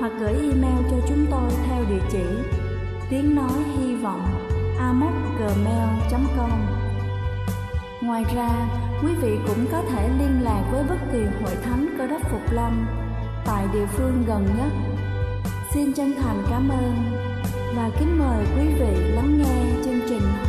hoặc gửi email cho chúng tôi theo địa chỉ tiếng nói hy vọng amoc@gmail.com. Ngoài ra, quý vị cũng có thể liên lạc với bất kỳ hội thánh cơ đốc Phục Lâm tại địa phương gần nhất. Xin chân thành cảm ơn và kính mời quý vị lắng nghe chương trình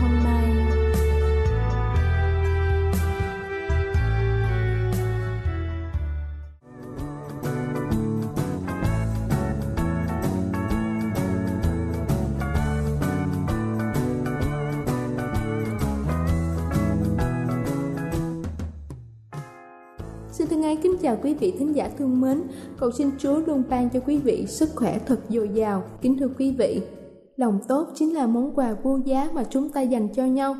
Xin Thân ái kính chào quý vị thính giả thương mến, cầu xin Chúa luôn ban cho quý vị sức khỏe thật dồi dào. Kính thưa quý vị, lòng tốt chính là món quà vô giá mà chúng ta dành cho nhau.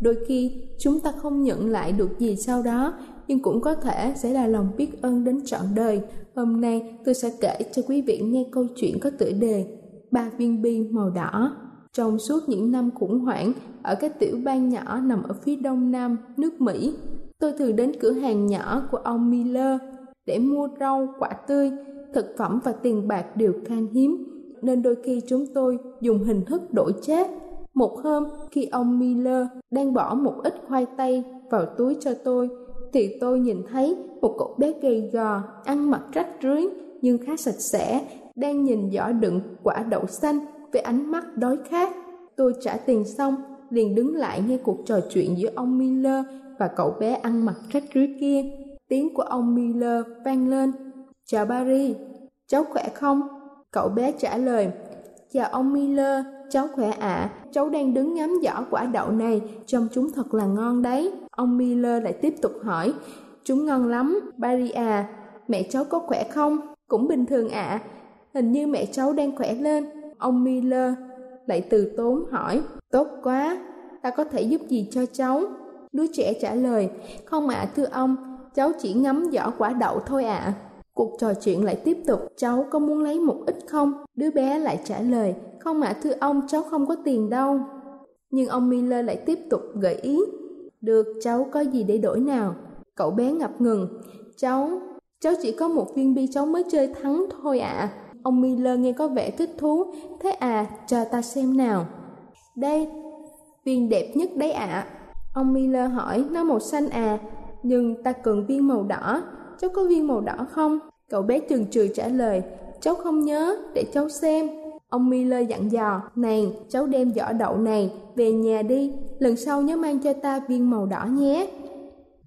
Đôi khi chúng ta không nhận lại được gì sau đó, nhưng cũng có thể sẽ là lòng biết ơn đến trọn đời. Hôm nay tôi sẽ kể cho quý vị nghe câu chuyện có tựa đề Ba viên bi màu đỏ. Trong suốt những năm khủng hoảng ở các tiểu bang nhỏ nằm ở phía đông nam nước Mỹ, Tôi thường đến cửa hàng nhỏ của ông Miller để mua rau, quả tươi, thực phẩm và tiền bạc đều khan hiếm, nên đôi khi chúng tôi dùng hình thức đổi chác. Một hôm, khi ông Miller đang bỏ một ít khoai tây vào túi cho tôi, thì tôi nhìn thấy một cậu bé gầy gò, ăn mặc rách rưới nhưng khá sạch sẽ, đang nhìn giỏ đựng quả đậu xanh với ánh mắt đói khát. Tôi trả tiền xong, liền đứng lại nghe cuộc trò chuyện giữa ông Miller và cậu bé ăn mặc rách rưới kia. Tiếng của ông Miller vang lên. Chào Barry, cháu khỏe không? Cậu bé trả lời. Chào ông Miller, cháu khỏe ạ. À. Cháu đang đứng ngắm giỏ quả đậu này, trông chúng thật là ngon đấy. Ông Miller lại tiếp tục hỏi. Chúng ngon lắm, Barry à. Mẹ cháu có khỏe không? Cũng bình thường ạ. À. Hình như mẹ cháu đang khỏe lên. Ông Miller lại từ tốn hỏi. Tốt quá, ta có thể giúp gì cho cháu? Đứa trẻ trả lời, không ạ thưa ông, cháu chỉ ngắm giỏ quả đậu thôi ạ. Cuộc trò chuyện lại tiếp tục, cháu có muốn lấy một ít không? Đứa bé lại trả lời, không ạ thưa ông, cháu không có tiền đâu. Nhưng ông Miller lại tiếp tục gợi ý, được, cháu có gì để đổi nào? Cậu bé ngập ngừng, cháu, cháu chỉ có một viên bi cháu mới chơi thắng thôi ạ. Ông Miller nghe có vẻ thích thú, thế à, cho ta xem nào. Đây, viên đẹp nhất đấy ạ. Ông Miller hỏi, nó màu xanh à, nhưng ta cần viên màu đỏ, cháu có viên màu đỏ không? Cậu bé chừng chừ trả lời, cháu không nhớ, để cháu xem. Ông Miller dặn dò, này, cháu đem giỏ đậu này về nhà đi, lần sau nhớ mang cho ta viên màu đỏ nhé.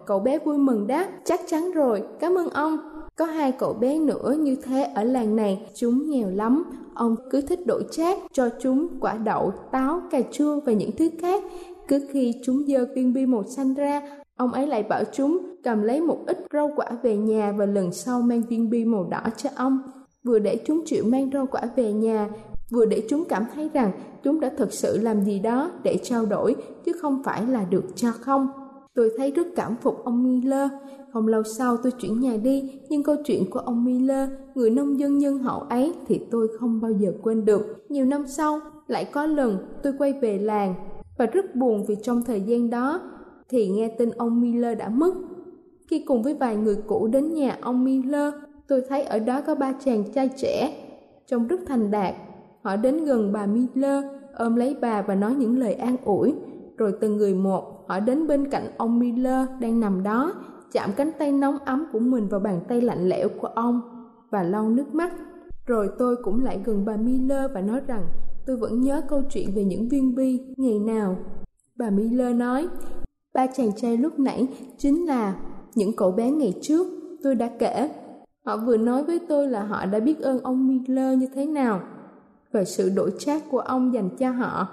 Cậu bé vui mừng đáp, chắc chắn rồi, cảm ơn ông. Có hai cậu bé nữa như thế ở làng này, chúng nghèo lắm. Ông cứ thích đổi chát cho chúng quả đậu, táo, cà chua và những thứ khác cứ khi chúng dơ viên bi màu xanh ra, ông ấy lại bảo chúng cầm lấy một ít rau quả về nhà và lần sau mang viên bi màu đỏ cho ông. Vừa để chúng chịu mang rau quả về nhà, vừa để chúng cảm thấy rằng chúng đã thực sự làm gì đó để trao đổi, chứ không phải là được cho không. Tôi thấy rất cảm phục ông Miller. Không lâu sau tôi chuyển nhà đi, nhưng câu chuyện của ông Miller, người nông dân nhân hậu ấy thì tôi không bao giờ quên được. Nhiều năm sau, lại có lần tôi quay về làng và rất buồn vì trong thời gian đó thì nghe tin ông Miller đã mất. Khi cùng với vài người cũ đến nhà ông Miller, tôi thấy ở đó có ba chàng trai trẻ, trông rất thành đạt. Họ đến gần bà Miller, ôm lấy bà và nói những lời an ủi, rồi từng người một, họ đến bên cạnh ông Miller đang nằm đó, chạm cánh tay nóng ấm của mình vào bàn tay lạnh lẽo của ông và lau nước mắt. Rồi tôi cũng lại gần bà Miller và nói rằng tôi vẫn nhớ câu chuyện về những viên bi ngày nào. Bà Miller nói, ba chàng trai lúc nãy chính là những cậu bé ngày trước tôi đã kể. Họ vừa nói với tôi là họ đã biết ơn ông Miller như thế nào và sự đổi trác của ông dành cho họ.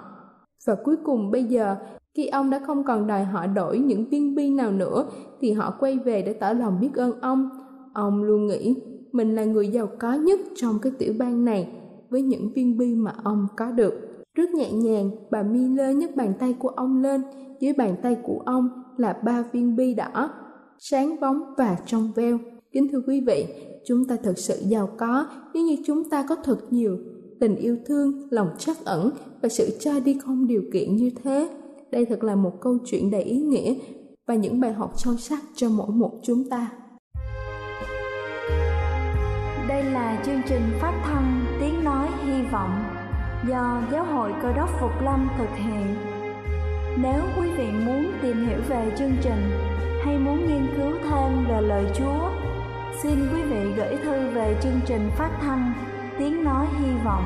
Và cuối cùng bây giờ, khi ông đã không còn đòi họ đổi những viên bi nào nữa, thì họ quay về để tỏ lòng biết ơn ông. Ông luôn nghĩ mình là người giàu có nhất trong cái tiểu bang này với những viên bi mà ông có được. Rất nhẹ nhàng, bà Miller nhấc bàn tay của ông lên, dưới bàn tay của ông là ba viên bi đỏ, sáng bóng và trong veo. Kính thưa quý vị, chúng ta thật sự giàu có nếu như chúng ta có thật nhiều tình yêu thương, lòng trắc ẩn và sự cho đi không điều kiện như thế. Đây thật là một câu chuyện đầy ý nghĩa và những bài học sâu sắc cho mỗi một chúng ta. Đây là chương trình phát thanh Tiếng Nói Hy Vọng do Giáo hội Cơ đốc Phục Lâm thực hiện. Nếu quý vị muốn tìm hiểu về chương trình hay muốn nghiên cứu thêm về lời Chúa, xin quý vị gửi thư về chương trình phát thanh Tiếng Nói Hy Vọng,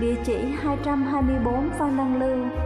địa chỉ 224 Phan Đăng Lưu,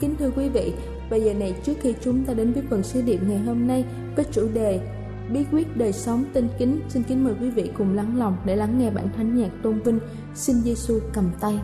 Kính thưa quý vị, bây giờ này trước khi chúng ta đến với phần sứ điệp ngày hôm nay với chủ đề bí quyết đời sống tinh kính, xin kính mời quý vị cùng lắng lòng để lắng nghe bản thánh nhạc tôn vinh Xin Giêsu cầm tay.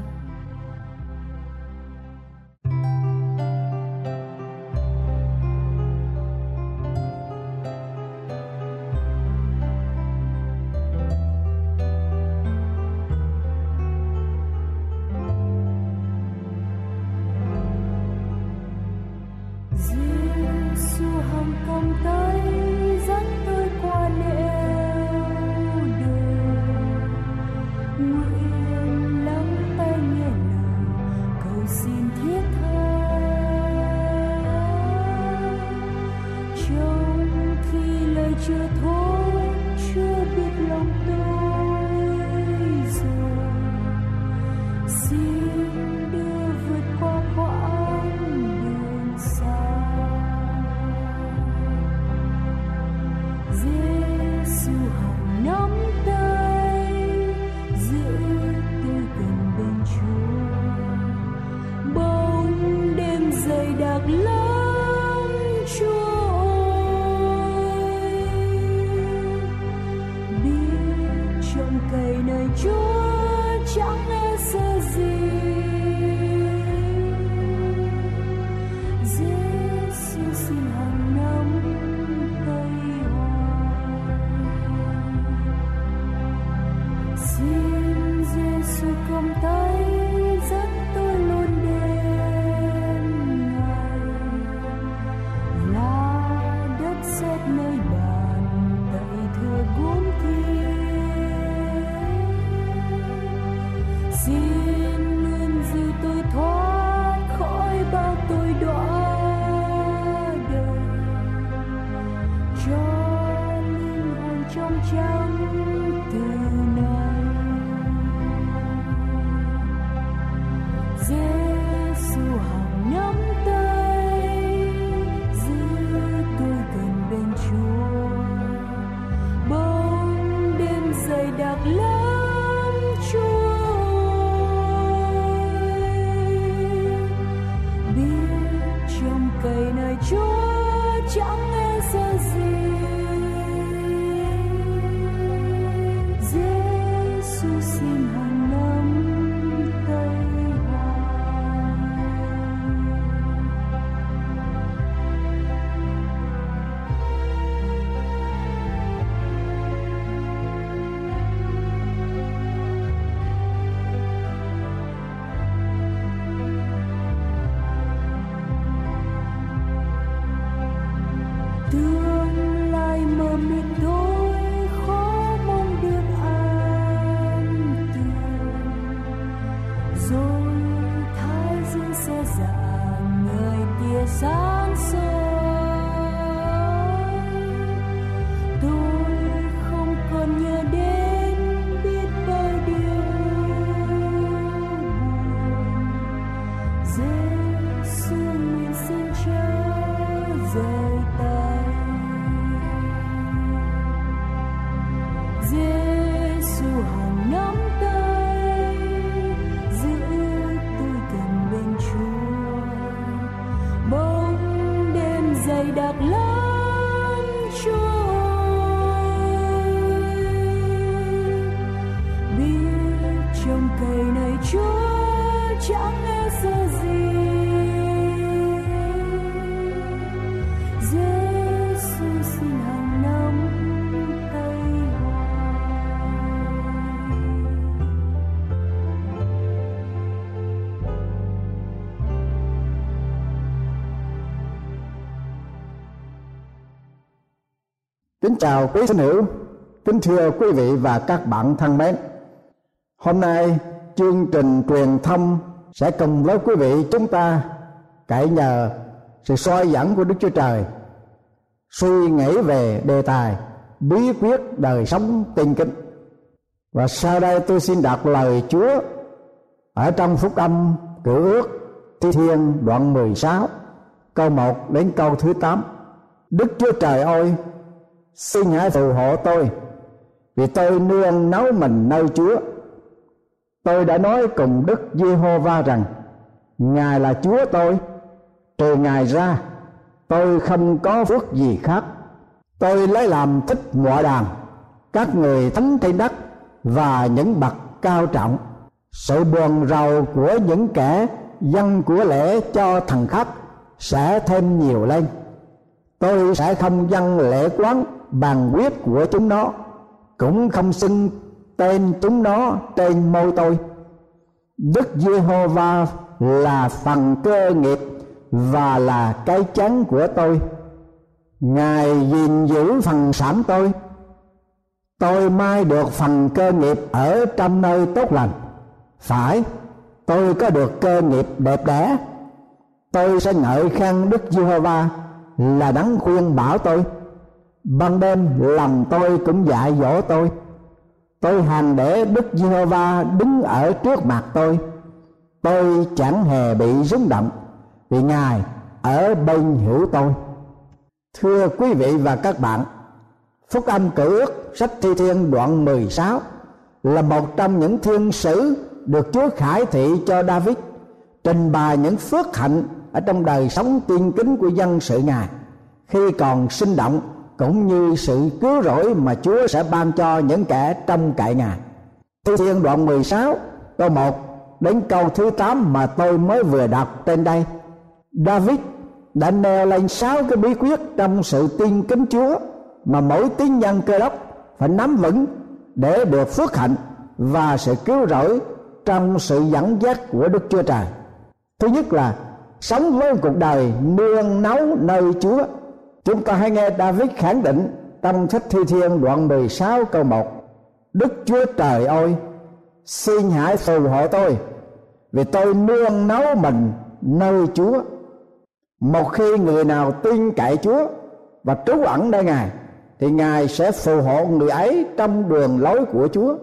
love. Kính chào quý thân hữu, kính thưa quý vị và các bạn thân mến. Hôm nay chương trình truyền thông sẽ cùng với quý vị chúng ta cậy nhờ sự soi dẫn của Đức Chúa Trời suy nghĩ về đề tài bí quyết đời sống tinh kính. Và sau đây tôi xin đọc lời Chúa ở trong phúc âm cử ước thi thiên đoạn 16 câu 1 đến câu thứ 8. Đức Chúa Trời ơi xin hãy phù hộ tôi vì tôi nương nấu mình nơi Chúa. Tôi đã nói cùng Đức Giê-hô-va rằng Ngài là Chúa tôi, trừ Ngài ra tôi không có phước gì khác. Tôi lấy làm thích mọi đàn, các người thánh trên đất và những bậc cao trọng. Sự buồn rầu của những kẻ dân của lễ cho thằng khách sẽ thêm nhiều lên. Tôi sẽ không dâng lễ quán bàn quyết của chúng nó, cũng không xưng tên chúng nó trên môi tôi. Đức giê-hô-va là phần cơ nghiệp và là cái chắn của tôi. Ngài gìn giữ phần sản tôi. Tôi mai được phần cơ nghiệp ở trong nơi tốt lành. Phải, tôi có được cơ nghiệp đẹp đẽ. Tôi sẽ ngợi khen đức giê-hô-va là đấng khuyên bảo tôi ban đêm lòng tôi cũng dạy dỗ tôi. Tôi hành để đức giê-hô-va đứng ở trước mặt tôi. Tôi chẳng hề bị rung động, vì ngài ở bên hữu tôi. Thưa quý vị và các bạn, phúc âm cử ước sách thi thiên đoạn 16 là một trong những thiên sử được Chúa khải thị cho David, trình bày những phước hạnh ở trong đời sống tiên kính của dân sự ngài khi còn sinh động cũng như sự cứu rỗi mà Chúa sẽ ban cho những kẻ trong cậy Ngài. Thi Thiên đoạn 16 câu 1 đến câu thứ 8 mà tôi mới vừa đọc trên đây. David đã nêu lên sáu cái bí quyết trong sự tin kính Chúa mà mỗi tín nhân cơ đốc phải nắm vững để được phước hạnh và sự cứu rỗi trong sự dẫn dắt của Đức Chúa Trời. Thứ nhất là sống với cuộc đời nương náu nơi Chúa Chúng ta hãy nghe David khẳng định trong sách Thi Thiên đoạn 16 câu 1 Đức Chúa Trời ơi xin hãy phù hộ tôi vì tôi nương náu mình nơi Chúa một khi người nào tin cậy Chúa và trú ẩn nơi Ngài thì Ngài sẽ phù hộ người ấy trong đường lối của Chúa.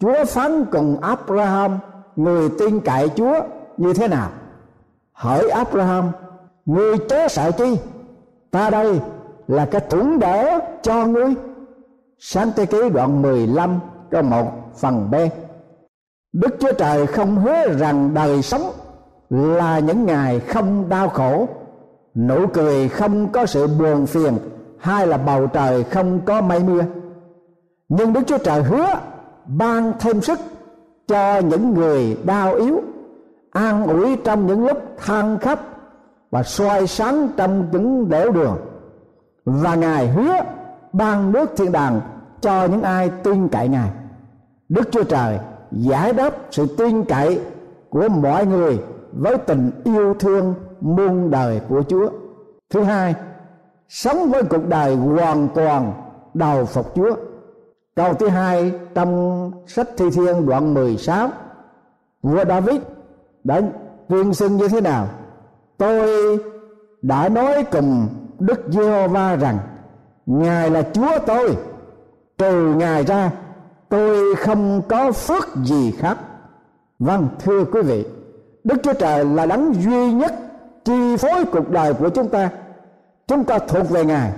Chúa phán cùng Abraham người tin cậy Chúa như thế nào? Hỏi Abraham, người chớ sợ chi? Ta đây là cái thủng đỡ cho ngươi. Sáng thế ký đoạn 15 câu 1 phần B. Đức Chúa Trời không hứa rằng đời sống là những ngày không đau khổ, nụ cười không có sự buồn phiền, hay là bầu trời không có mây mưa. Nhưng Đức Chúa Trời hứa ban thêm sức cho những người đau yếu, an ủi trong những lúc than khóc và soi sáng trong những đẻo đường và ngài hứa ban nước thiên đàng cho những ai tin cậy ngài đức chúa trời giải đáp sự tin cậy của mọi người với tình yêu thương muôn đời của chúa thứ hai, sống với cuộc đời hoàn toàn đầu phục Chúa. Câu thứ hai trong sách Thi Thiên đoạn 16 Vua David đã tuyên xưng như thế nào? Tôi đã nói cùng Đức Giê-hô-va rằng, Ngài là Chúa tôi. Trừ Ngài ra, tôi không có phước gì khác. Vâng thưa quý vị, Đức Chúa Trời là đấng duy nhất chi phối cuộc đời của chúng ta. Chúng ta thuộc về ngài,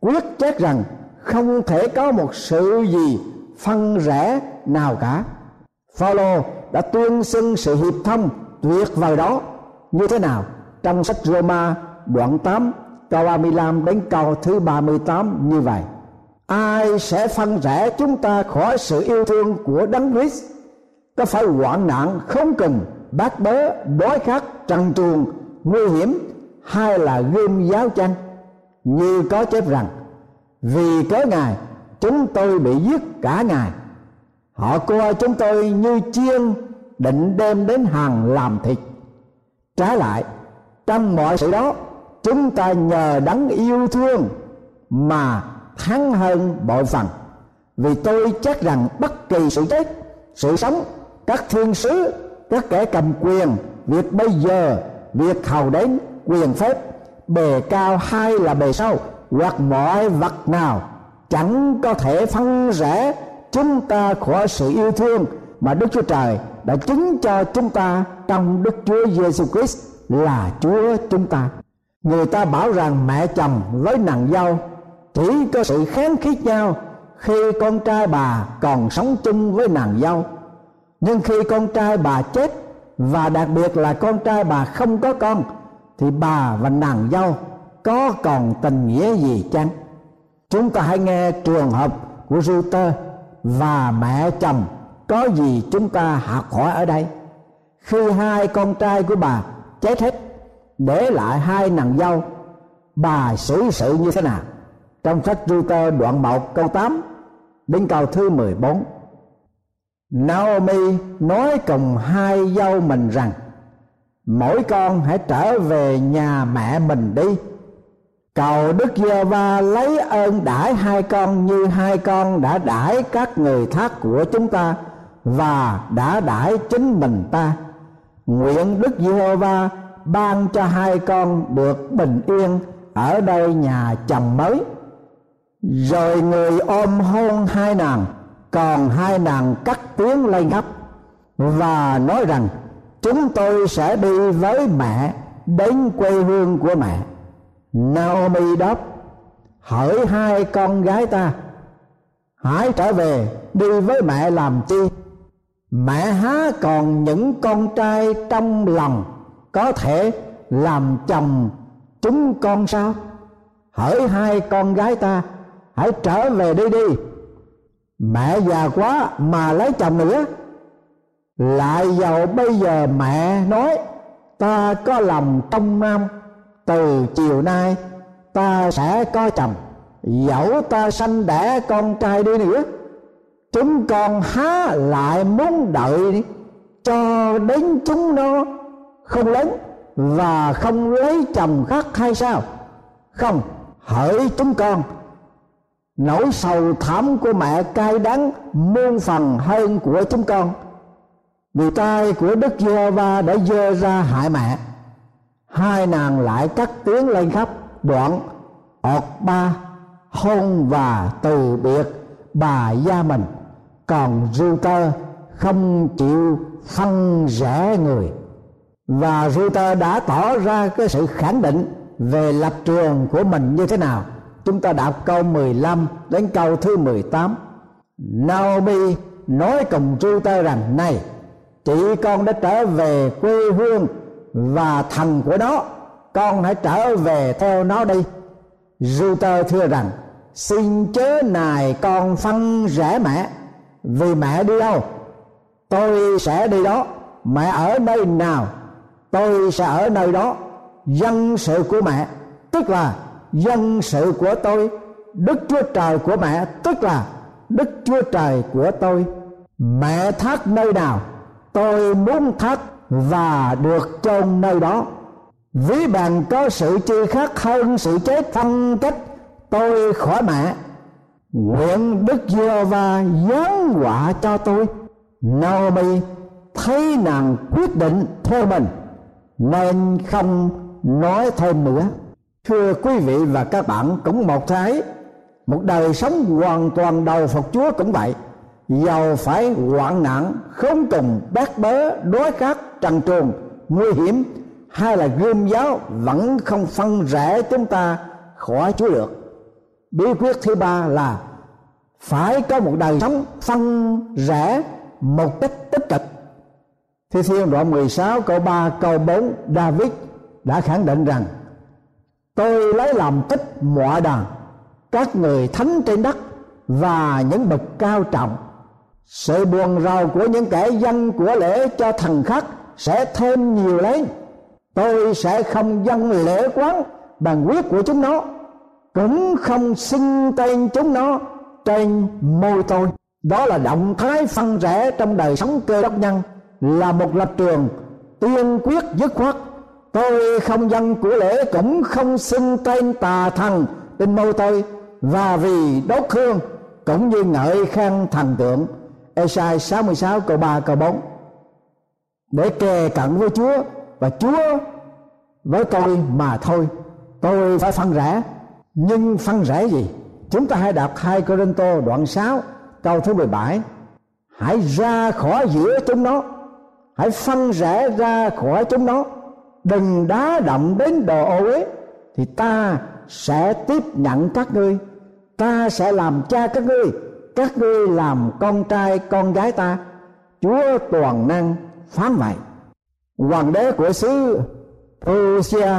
quyết chắc rằng không thể có một sự gì phân rẽ nào cả. Phaolô đã tuyên xưng sự hiệp thông tuyệt vời đó như thế nào? Trong sách Roma, đoạn 8 câu 35 đến câu thứ 38 như vậy. Ai sẽ phân rẽ chúng ta khỏi sự yêu thương của đấng Christ? Có phải hoạn nạn, không cần bát bớ, đói khát, trần truồng, nguy hiểm, hay là gươm giáo chăng? Như có chép rằng, vì cớ ngài, chúng tôi bị giết cả ngày họ coi chúng tôi như chiên, định đem đến hàng làm thịt. Trái lại trong mọi sự đó. Chúng ta nhờ đấng yêu thương mà thắng hơn bội phần. Vì tôi chắc rằng bất kỳ sự chết, sự sống, các thiên sứ, các kẻ cầm quyền, việc bây giờ, việc hầu đến quyền phép, bề cao hay là bề sâu hoặc mọi vật nào chẳng có thể phân rẽ chúng ta khỏi sự yêu thương mà Đức Chúa Trời đã chứng cho chúng ta trong Đức Chúa Giêsu Christ là Chúa chúng ta. Người ta bảo rằng mẹ chồng với nàng dâu chỉ có sự kháng khít nhau khi con trai bà còn sống chung với nàng dâu. Nhưng khi con trai bà chết, và đặc biệt là con trai bà không có con, thì bà và nàng dâu có còn tình nghĩa gì chăng chúng ta hãy nghe trường hợp của Ruther và mẹ chồng có gì chúng ta học hỏi ở đây khi hai con trai của bà chết hết. Để lại hai nàng dâu. Bà xử sự như thế nào? Trong sách Ruther đoạn 1 câu 8 đến câu thứ 14 Naomi nói cùng hai dâu mình rằng, mỗi con hãy trở về nhà mẹ mình đi. Cầu đức giê va lấy ơn đãi hai con như hai con đã đãi các người thác của chúng ta và đã đãi chính mình ta nguyện đức giê va ban cho hai con được bình yên ở đây nhà chồng mới. Rồi người ôm hôn hai nàng, còn hai nàng cắt tiếng lên khắp và nói rằng, chúng tôi sẽ đi với mẹ đến quê hương của mẹ. Naomi đáp hỏi hai con gái ta, hãy trở về đi với mẹ làm chi? Mẹ há còn những con trai trong lòng có thể làm chồng chúng con sao? Hỡi hai con gái ta, hãy trở về đi đi. Mẹ già quá mà lấy chồng nữa. Lại giàu bây giờ mẹ nói, ta có lòng trong nam từ chiều nay ta sẽ có chồng. Dẫu ta sanh đẻ con trai đi nữa chúng con há lại muốn đợi cho đến chúng nó không lớn và không lấy chồng khác hay sao? Không, hỡi chúng con. Nỗi sầu thảm của mẹ cay đắng muôn phần hơn của chúng con. Vì tay của đức giê va đã dơ ra hại mẹ. Hai nàng lại cắt tiếng lên khắp đoạn ọt ba, hôn và từ biệt bà gia mình còn Ruther không chịu phân rẽ người. Và Ruther đã tỏ ra cái sự khẳng định về lập trường của mình như thế nào. Chúng ta đọc câu 15 đến câu thứ 18 Naomi nói cùng Ruther rằng, này chị con đã trở về quê hương và thần của nó, con hãy trở về theo nó đi. Ruther thưa rằng, xin chớ nài con phân rẽ mẹ vì mẹ đi đâu, tôi sẽ đi đó. Mẹ ở nơi nào, tôi sẽ ở nơi đó. Dân sự của mẹ, tức là dân sự của tôi. Đức chúa trời của mẹ, tức là đức chúa trời của tôi. Mẹ thác nơi nào, tôi muốn thác và được chôn nơi đó. Ví bằng có sự chi khác hơn sự chết phân cách, tôi khỏi mẹ nguyện đức giê va giáng họa cho tôi. Naomi thấy nàng quyết định theo mình, nên không nói thêm nữa. Thưa quý vị và các bạn, cũng một thái một đời sống hoàn toàn đầu phục chúa cũng vậy. Giàu phải hoạn nạn không cùng, bát bớ đối khát, trần truồng, nguy hiểm, hay là gươm giáo vẫn không phân rẽ chúng ta khỏi chúa được bí quyết thứ ba là phải có một đời sống phân rẽ một cách tích cực. Thi Thiên đoạn 16 câu 3 câu 4 David đã khẳng định rằng, Tôi lấy làm tích mọi đàn Các người thánh trên đất Và những bậc cao trọng. Sự buồn rầu của những kẻ dân của lễ cho thần khắc Sẽ thêm nhiều lấy Tôi sẽ không dân lễ quán Bằng quyết của chúng nó. Cũng không xưng tên chúng nó Trên môi tôi. Đó là động thái phân rẽ trong đời sống cơ đốc nhân, là một lập trường tiên quyết dứt khoát. Tôi không dân của lễ cũng không xưng tên tà thần trên mâu tôi. Và vì đốt hương, cũng như ngợi khen thần tượng. Esai 66 câu 3 câu 4 để kề cận với Chúa, và Chúa với tôi mà thôi. Tôi phải phân rẽ nhưng phân rẽ gì? Chúng ta hãy đọc hai Corinto đoạn 6 câu thứ 17 hãy ra khỏi giữa chúng nó. Hãy phân rẽ ra khỏi chúng nó. Đừng đá động đến đồ ô uế, thì ta sẽ tiếp nhận các ngươi. Ta sẽ làm cha các ngươi. Các ngươi làm con trai con gái ta. Chúa toàn năng phán vậy. Hoàng đế của xứ Prussia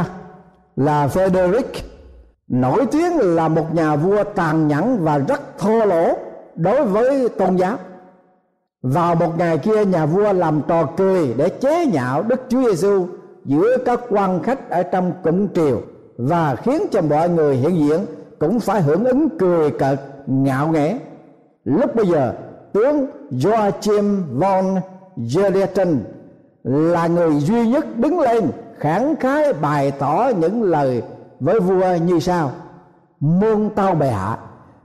là Frederick nổi tiếng là một nhà vua tàn nhẫn và rất thô lỗ đối với tôn giáo. Vào một ngày kia, nhà vua làm trò cười để chế nhạo đức chúa giêsu giữa các quan khách ở trong cụm triều và khiến cho mọi người hiện diện cũng phải hưởng ứng cười cợt, ngạo nghễ. Lúc bây giờ, tướng Joachim von Gerletten là người duy nhất đứng lên khẳng khái bày tỏ những lời với vua như sau. Muôn tao bệ hạ.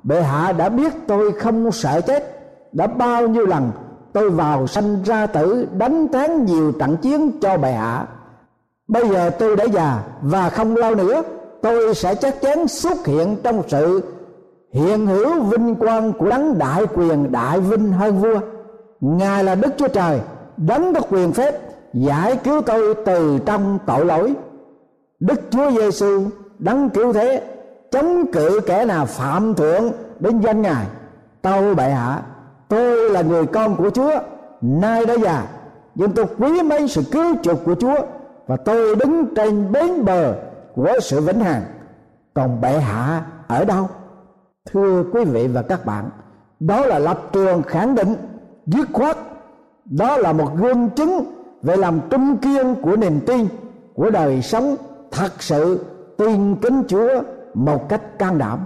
Bệ hạ đã biết tôi không sợ chết. Đã bao nhiêu lần tôi vào sanh ra tử đánh thắng nhiều trận chiến cho bệ hạ. Bây giờ tôi đã già và không lâu nữa, tôi sẽ chắc chắn xuất hiện trong sự hiện hữu vinh quang của đấng đại quyền, đại vinh hơn vua. Ngài là đức chúa trời, đấng có quyền phép giải cứu tôi từ trong tội lỗi. Đức chúa giêsu đấng cứu thế, chống cự kẻ nào phạm thượng đến danh ngài. Tâu bệ hạ, tôi là người con của chúa, nay đã già. Nhưng tôi quý mấy sự cứu chuộc của chúa và tôi đứng trên bến bờ của sự vĩnh hằng. Còn bệ hạ ở đâu? Thưa quý vị và các bạn, đó là lập trường khẳng định, dứt khoát. Đó là một gương chứng về làm trung kiên của niềm tin, của đời sống thật sự tin kính Chúa một cách can đảm.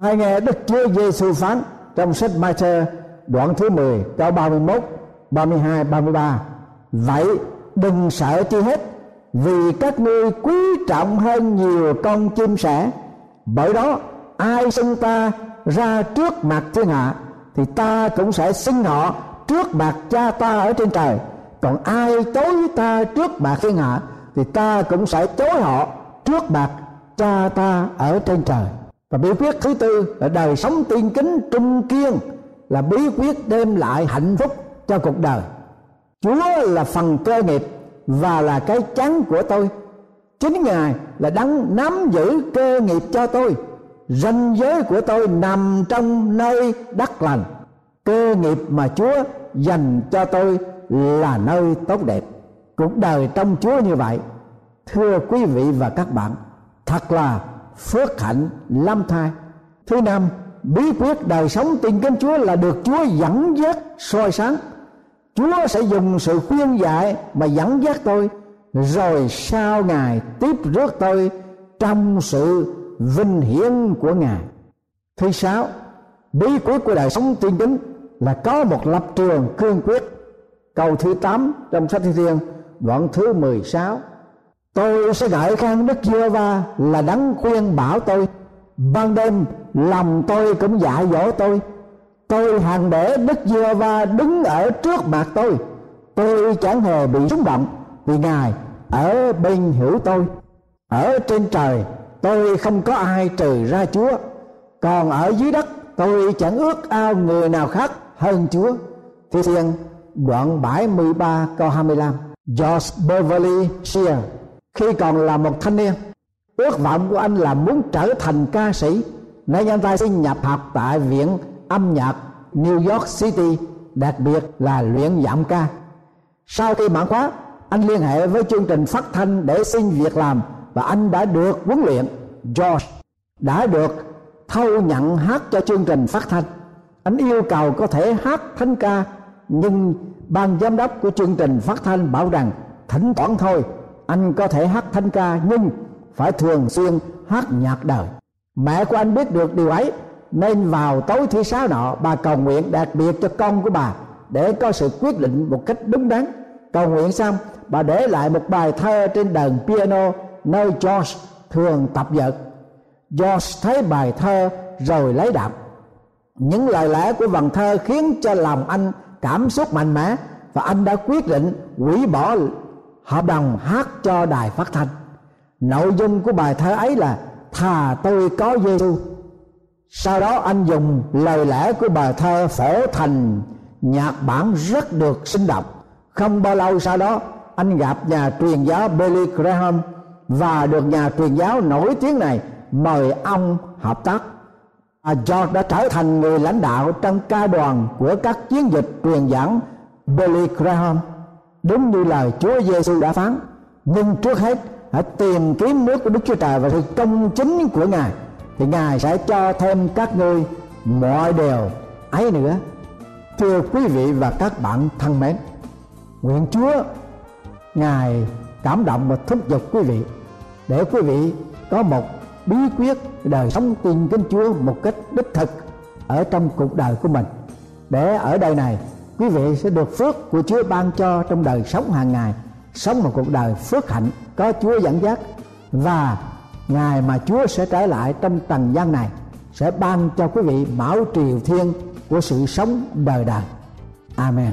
Hai nghe Đức Chúa Giêsu phán trong sách Matthew, đoạn thứ 10 câu 31 32 33 vậy đừng sợ chi hết, vì các ngươi quý trọng hơn nhiều con chim sẻ. Bởi đó, ai xưng ta ra trước mặt thiên hạ, thì ta cũng sẽ xưng họ trước mặt cha ta ở trên trời. Còn ai chối ta trước mặt thiên hạ, thì ta cũng sẽ chối họ trước mặt cha ta ở trên trời. Và bí quyết thứ tư là đời sống tiên kính trung kiên là bí quyết đem lại hạnh phúc cho cuộc đời. Chúa là phần cơ nghiệp và là cái chắn của tôi. Chính ngài là đấng nắm giữ cơ nghiệp cho tôi. Ranh giới của tôi nằm trong nơi đất lành. Cơ nghiệp mà chúa dành cho tôi là nơi tốt đẹp. Cuộc đời trong chúa như vậy. Thưa quý vị và các bạn thật là phước hạnh lâm thai. Thứ năm, bí quyết đời sống tin kính Chúa là được Chúa dẫn dắt, soi sáng. Chúa sẽ dùng sự khuyên dạy mà dẫn dắt tôi, rồi sau ngài tiếp rước tôi trong sự vinh hiển của ngài. Thứ sáu, bí quyết của đời sống tin kính là có một lập trường cương quyết. Câu thứ 8 trong sách thi thiên, đoạn thứ 16 tôi sẽ ngợi khen đức giê va là đấng khuyên bảo tôi. Ban đêm, lòng tôi cũng dạy dỗ tôi. Tôi hàng để đức giê va đứng ở trước mặt tôi. Tôi chẳng hề bị rúng động vì ngài ở bên hữu tôi. Ở trên trời, tôi không có ai trừ ra chúa. Còn ở dưới đất, tôi chẳng ước ao người nào khác hơn chúa. Thi thiên đoạn 73 câu 25 George Beverly Shear khi còn là một thanh niên, ước vọng của anh là muốn trở thành ca sĩ. Nên anh ta xin nhập học tại viện âm nhạc New York City, đặc biệt là luyện giọng ca. Sau khi mãn khóa, anh liên hệ với chương trình phát thanh để xin việc làm và anh đã được huấn luyện. George đã được thâu nhận hát cho chương trình phát thanh. Anh yêu cầu có thể hát thánh ca, nhưng ban giám đốc của chương trình phát thanh bảo rằng thỉnh thoảng thôi anh có thể hát thanh ca nhưng phải thường xuyên hát nhạc đời. Mẹ của anh biết được điều ấy, nên vào tối thứ sáu nọ, bà cầu nguyện đặc biệt cho con của bà để có sự quyết định một cách đúng đắn. Cầu nguyện xong, bà để lại một bài thơ trên đàn piano nơi George thường tập dượt George thấy bài thơ rồi lấy đạp. Những lời lẽ của vần thơ khiến cho lòng anh cảm xúc mạnh mẽ và anh đã quyết định hủy bỏ hợp đồng hát cho đài phát thanh. Nội dung của bài thơ ấy là thà tôi có Giêsu sau đó anh dùng lời lẽ của bài thơ phổ thành nhạc bản rất được sinh động. Không bao lâu sau đó anh gặp nhà truyền giáo Billy Graham và được nhà truyền giáo nổi tiếng này mời ông hợp tác. À, George đã trở thành người lãnh đạo trong ca đoàn của các chiến dịch truyền giảng Billy Graham đúng như lời Chúa Giêsu đã phán, nhưng trước hết hãy tìm kiếm nước của Đức Chúa Trời và sự công chính của Ngài, thì Ngài sẽ cho thêm các ngươi mọi điều ấy nữa. Thưa quý vị và các bạn thân mến, nguyện Chúa, Ngài cảm động và thúc giục quý vị để quý vị có một bí quyết đời sống tin kính Chúa một cách đích thực ở trong cuộc đời của mình. Để ở đời này quý vị sẽ được phước của Chúa ban cho trong đời sống hàng ngày, sống một cuộc đời phước hạnh, có Chúa dẫn dắt và ngày mà Chúa sẽ trở lại trong trần gian này, sẽ ban cho quý vị mão triều thiên của sự sống đời đời. Amen.